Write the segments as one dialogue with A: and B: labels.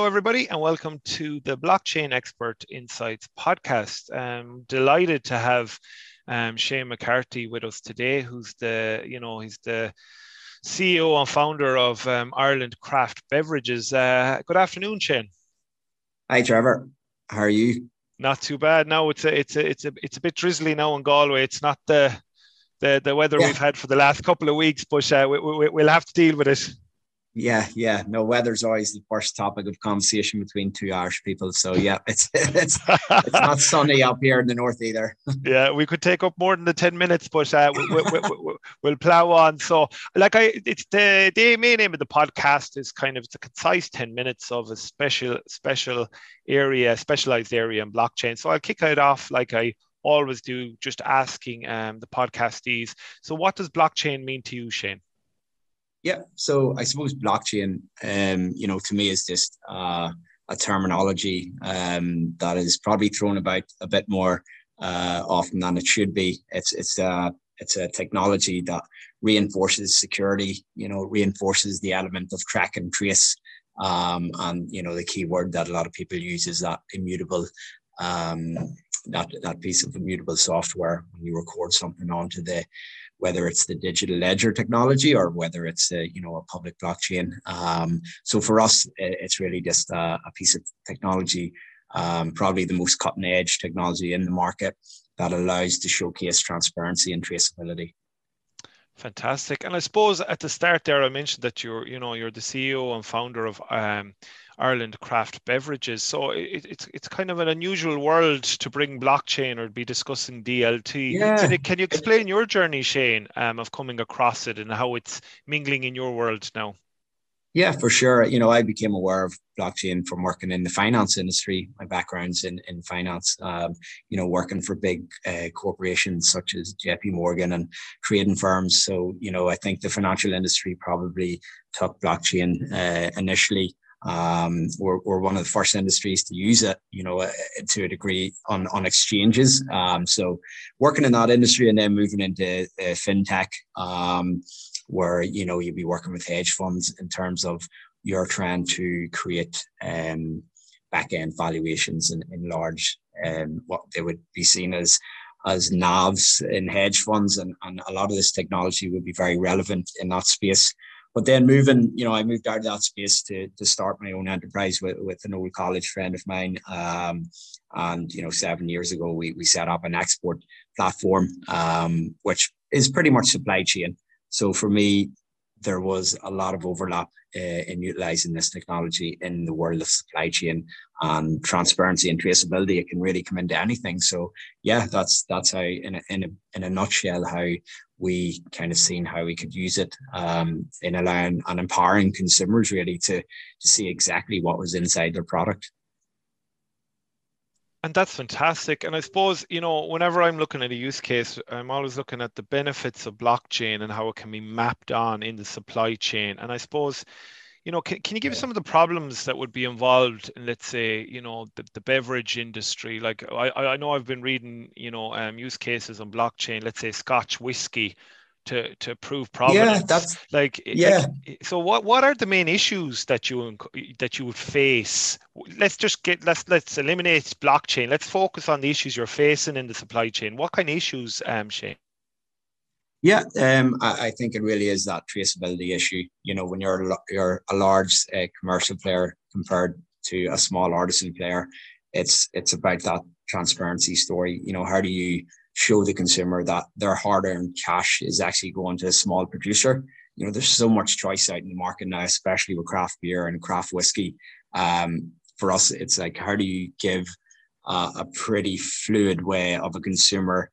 A: Hello, everybody, and welcome to the Blockchain Expert Insights podcast. I'm delighted to have um, Shane McCarthy with us today, who's the, you know, he's the CEO and founder of um, Ireland Craft Beverages. Uh, good afternoon, Shane.
B: Hi, Trevor. How are you?
A: Not too bad. No, it's a, it's a, it's a, it's a bit drizzly now in Galway. It's not the, the, the weather yeah. we've had for the last couple of weeks, but uh, we, we, we'll have to deal with it.
B: Yeah, yeah. No, weather's always the first topic of conversation between two Irish people. So yeah, it's it's it's not sunny up here in the north either.
A: yeah, we could take up more than the ten minutes, but uh, we, we, we, we, we'll plow on. So, like I, it's the the main aim of the podcast is kind of it's a concise ten minutes of a special special area, specialized area in blockchain. So I'll kick it off like I always do, just asking um, the podcastees. So, what does blockchain mean to you, Shane?
B: Yeah, so I suppose blockchain, um, you know, to me is just uh, a terminology um, that is probably thrown about a bit more uh, often than it should be. It's it's a it's a technology that reinforces security. You know, reinforces the element of track and trace. Um, and you know, the key word that a lot of people use is that immutable. Um, that that piece of immutable software when you record something onto the whether it's the digital ledger technology or whether it's a, you know a public blockchain. Um, so for us, it's really just a, a piece of technology, um, probably the most cutting edge technology in the market that allows to showcase transparency and traceability.
A: Fantastic. And I suppose at the start there, I mentioned that you're, you know, you're the CEO and founder of um, Ireland Craft Beverages. So it, it's it's kind of an unusual world to bring blockchain or be discussing DLT. Yeah. Can, you, can you explain your journey, Shane, um, of coming across it and how it's mingling in your world now?
B: Yeah, for sure. You know, I became aware of blockchain from working in the finance industry. My background's in, in finance, um, you know, working for big uh, corporations such as JP Morgan and trading firms. So, you know, I think the financial industry probably took blockchain uh, initially um, we're, we're one of the first industries to use it, you know, uh, to a degree on, on exchanges. Um, so working in that industry and then moving into uh, fintech, um, where, you know, you'd be working with hedge funds in terms of you're trying to create um, back end valuations in, in large, um, what they would be seen as as NAVs in hedge funds, and, and a lot of this technology would be very relevant in that space. But then moving, you know, I moved out of that space to, to start my own enterprise with, with an old college friend of mine. Um, and, you know, seven years ago, we, we set up an export platform, um, which is pretty much supply chain. So for me, there was a lot of overlap uh, in utilizing this technology in the world of supply chain and transparency and traceability. It can really come into anything. So yeah, that's that's how in a, in a, in a nutshell how we kind of seen how we could use it um, in allowing and empowering consumers really to to see exactly what was inside their product.
A: And that's fantastic. And I suppose, you know, whenever I'm looking at a use case, I'm always looking at the benefits of blockchain and how it can be mapped on in the supply chain. And I suppose, you know, can, can you give some of the problems that would be involved in, let's say, you know, the, the beverage industry? Like I, I know I've been reading, you know, um, use cases on blockchain, let's say Scotch whiskey to to prove provenance.
B: Yeah, that's
A: like yeah. Like, so what what are the main issues that you that you would face? Let's just get let's let's eliminate blockchain. Let's focus on the issues you're facing in the supply chain. What kind of issues, um, Shane?
B: Yeah, um, I, I, think it really is that traceability issue. You know, when you're a, you're a large uh, commercial player compared to a small artisan player, it's it's about that transparency story. You know, how do you show the consumer that their hard-earned cash is actually going to a small producer? You know, there's so much choice out in the market now, especially with craft beer and craft whiskey. Um, for us, it's like how do you give uh, a pretty fluid way of a consumer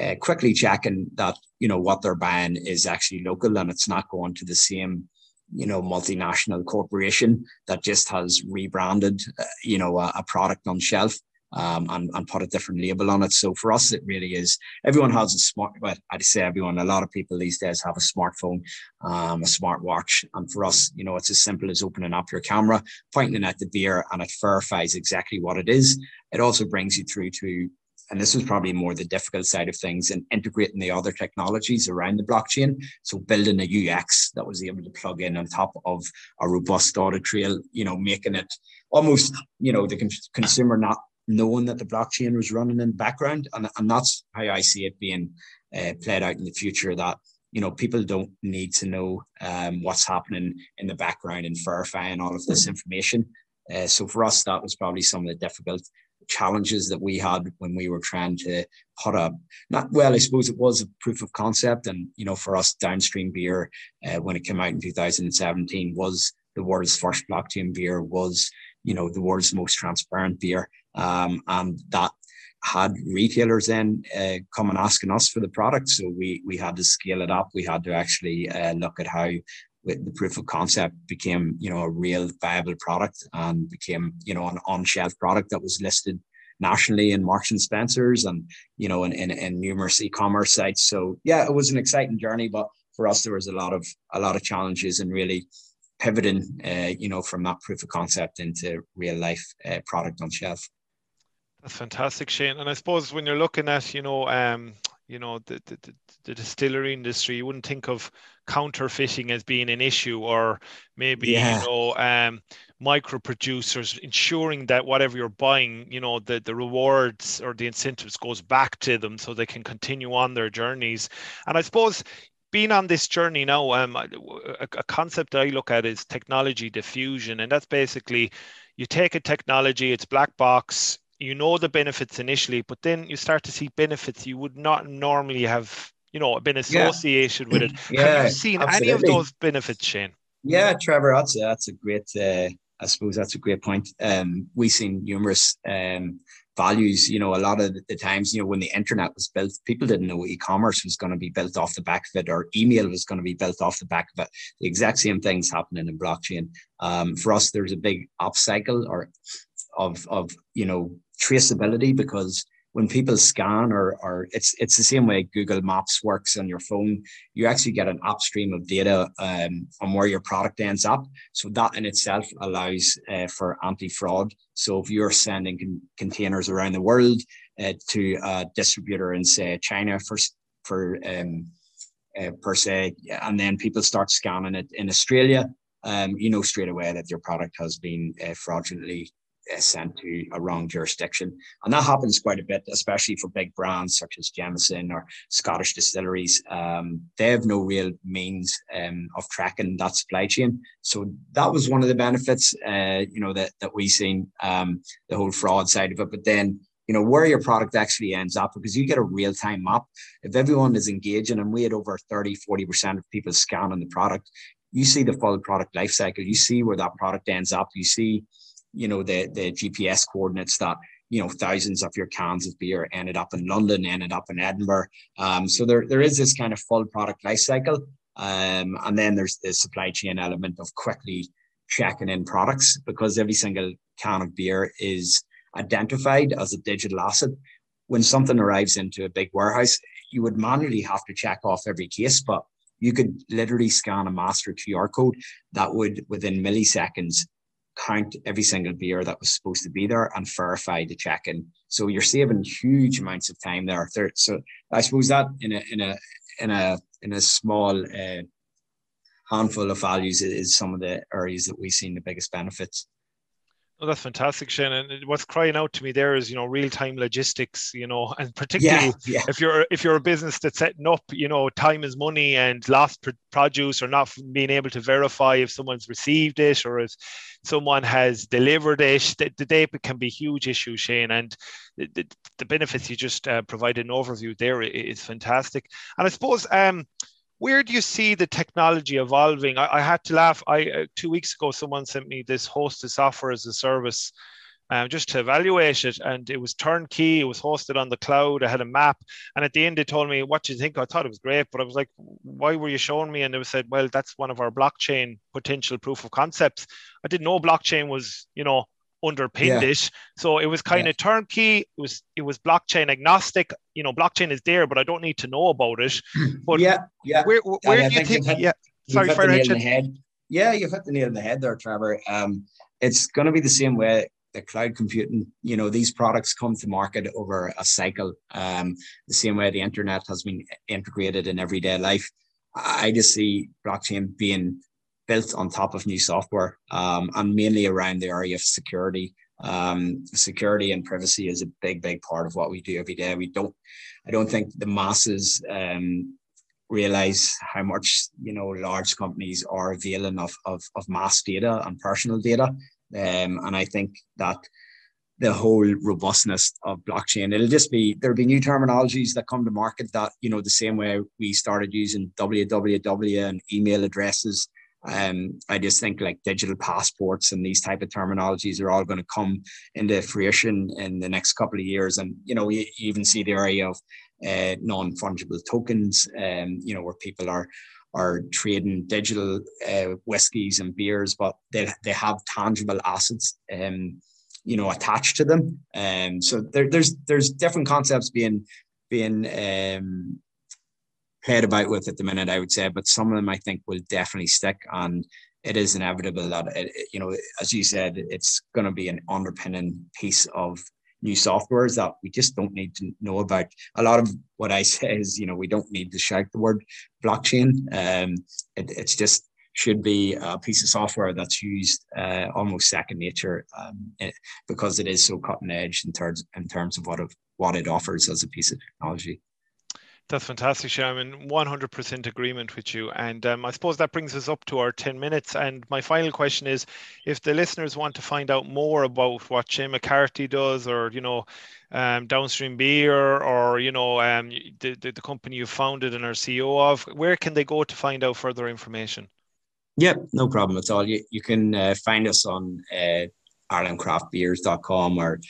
B: uh, quickly checking that you know what they're buying is actually local and it's not going to the same you know multinational corporation that just has rebranded uh, you know a, a, product on shelf um, and, and put a different label on it. So for us it really is everyone has a smart but i'd say everyone a lot of people these days have a smartphone um, a smartwatch. And for us you know it's as simple as opening up your camera pointing at the beer and it verifies exactly what it is. It also brings you through to and this was probably more the difficult side of things and integrating the other technologies around the blockchain. So building a UX that was able to plug in on top of a robust audit trail, you know, making it almost, you know, the consumer not knowing that the blockchain was running in the background. And, and that's how I see it being uh, played out in the future that, you know, people don't need to know um, what's happening in the background and verifying all of this information. Uh, so for us, that was probably some of the difficult challenges that we had when we were trying to put up not well i suppose it was a proof of concept and you know for us downstream beer uh, when it came out in 2017 was the world's first blockchain beer was you know the world's most transparent beer. Um, and that had retailers then uh, come and asking us for the product. So we we had to scale it up. We had to actually uh, look at how the proof of concept became you know a real viable product and became you know an on-shelf product that was listed nationally in Marks and Spencers and you know in, in, in numerous e-commerce sites. So yeah, it was an exciting journey, but for us there was a lot of a lot of challenges and really pivoting uh, you know from that proof of concept into real life uh, product on shelf.
A: That's fantastic, Shane. And I suppose when you're looking at, you know, um, you know, the, the, the distillery industry, you wouldn't think of counterfeiting as being an issue, or maybe yeah. you know, um, micro producers ensuring that whatever you're buying, you know, the the rewards or the incentives goes back to them so they can continue on their journeys. And I suppose being on this journey now, um, a, a concept that I look at is technology diffusion, and that's basically you take a technology, it's black box, you know the benefits initially, but then you start to see benefits you would not normally have, you know, been associated yeah. with it. Yeah, have you seen absolutely. any of those benefits, Shane?
B: Yeah, Trevor, that's a, that's a great. Uh, I suppose that's a great point. Um, we've seen numerous um, values. You know, a lot of the times, you know, when the internet was built, people didn't know e-commerce was going to be built off the back of it, or email was going to be built off the back of it. The exact same things happening in blockchain. Um, for us, there's a big upcycle or of of you know traceability because when people scan or, or it's it's the same way Google Maps works on your phone, you actually get an upstream of data um, on where your product ends up. So that in itself allows uh, for anti-fraud. So if you're sending con- containers around the world uh, to a distributor in say China for for um, uh, per se, and then people start scanning it in Australia, um, you know straight away that your product has been uh, fraudulently sent to a wrong jurisdiction. And that happens quite a bit, especially for big brands such as Jameson or Scottish distilleries. Um, they have no real means um, of tracking that supply chain. So that was one of the benefits, uh, you know, that, that we seen, um, the whole fraud side of it. But then, you know, where your product actually ends up, because you get a real-time map. If everyone is engaging, and we had over 30, 40% of people scanning the product, you see the full product life cycle. You see where that product ends up. You see you know the the GPS coordinates that you know thousands of your cans of beer ended up in London, ended up in Edinburgh. Um, so there there is this kind of full product life cycle, um, and then there's the supply chain element of quickly checking in products because every single can of beer is identified as a digital asset. When something arrives into a big warehouse, you would manually have to check off every case, but you could literally scan a master QR code that would, within milliseconds, count every single beer that was supposed to be there and verify the check-in. So you're saving huge amounts of time there. So I suppose that in a in a in a in a small uh, handful of values is some of the areas that we've seen the biggest benefits.
A: Oh, that's fantastic, Shane. And what's crying out to me there is, you know, real-time logistics, you know, and particularly yeah, yeah. if you're if you're a business that's setting up, you know, time is money and lost produce or not being able to verify if someone's received it or if someone has delivered it, the, the data can be a huge issue, Shane. And the, the, the benefits you just uh, provided an overview there is fantastic. And I suppose um, where do you see the technology evolving? I, I had to laugh. I uh, two weeks ago, someone sent me this hosted software as a service, um, just to evaluate it, and it was turnkey. It was hosted on the cloud. I had a map, and at the end, they told me, "What do you think?" I thought it was great, but I was like, "Why were you showing me?" And they said, "Well, that's one of our blockchain potential proof of concepts." I didn't know blockchain was, you know, underpinned yeah. it. So it was kind yeah. of turnkey. It was it was blockchain agnostic. You know, blockchain is there, but I don't need to know about it. But
B: yeah, yeah.
A: Where where do you think?
B: hit,
A: yeah,
B: sorry, for the the head. Yeah, you've hit the nail on the head there, Trevor. Um, it's going to be the same way the cloud computing, you know, these products come to market over a cycle, um, the same way the internet has been integrated in everyday life. I just see blockchain being built on top of new software um, and mainly around the area of security. Um, security and privacy is a big, big part of what we do every day. We don't, I don't think the masses um, realize how much you know large companies are availing of, of, of mass data and personal data. Um, and I think that the whole robustness of blockchain, it'll just be there'll be new terminologies that come to market that, you know, the same way we started using www and email addresses. Um, I just think like digital passports and these type of terminologies are all going to come into fruition in the next couple of years. And you know, you, even see the area of uh, non-fungible tokens, um, you know, where people are are trading digital uh, whiskies and beers, but they, they have tangible assets, um, you know, attached to them. And um, so there, there's there's different concepts being being um, played about with at the minute, I would say, but some of them I think will definitely stick. And it is inevitable that it, you know, as you said, it's going to be an underpinning piece of new softwares that we just don't need to know about. A lot of what I say is, you know, we don't need to shout the word blockchain. Um, it, it's just should be a piece of software that's used uh, almost second nature um, it, because it is so cutting edge in terms in terms of what it, what it offers as a piece of technology.
A: That's fantastic, Shane. I'm in 100% agreement with you. And um, I suppose that brings us up to our 10 minutes. And my final question is if the listeners want to find out more about what Shane McCarthy does or, you know, um, Downstream Beer or, you know, um, the, the, the company you founded and are CEO of, where can they go to find out further information?
B: Yeah, no problem at all. You, you can uh, find us on uh, irelandcraftbeers.com or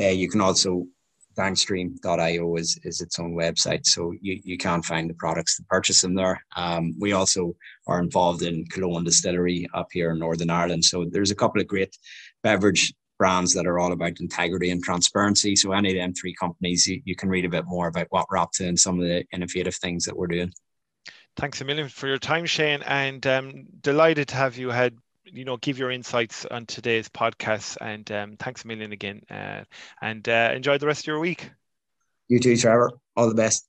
B: uh, you can also downstream.io is, is its own website. So you, you can find the products to purchase them there. Um, we also are involved in Killowen Distillery up here in Northern Ireland. So there's a couple of great beverage brands that are all about integrity and transparency. So any of them three companies, you, you can read a bit more about what we're up to and some of the innovative things that we're doing.
A: Thanks a million for your time, Shane, and um, delighted to have you had you know give your insights on today's podcast and um, thanks a million again uh, and uh, enjoy the rest of your week.
B: You too trevor. All the best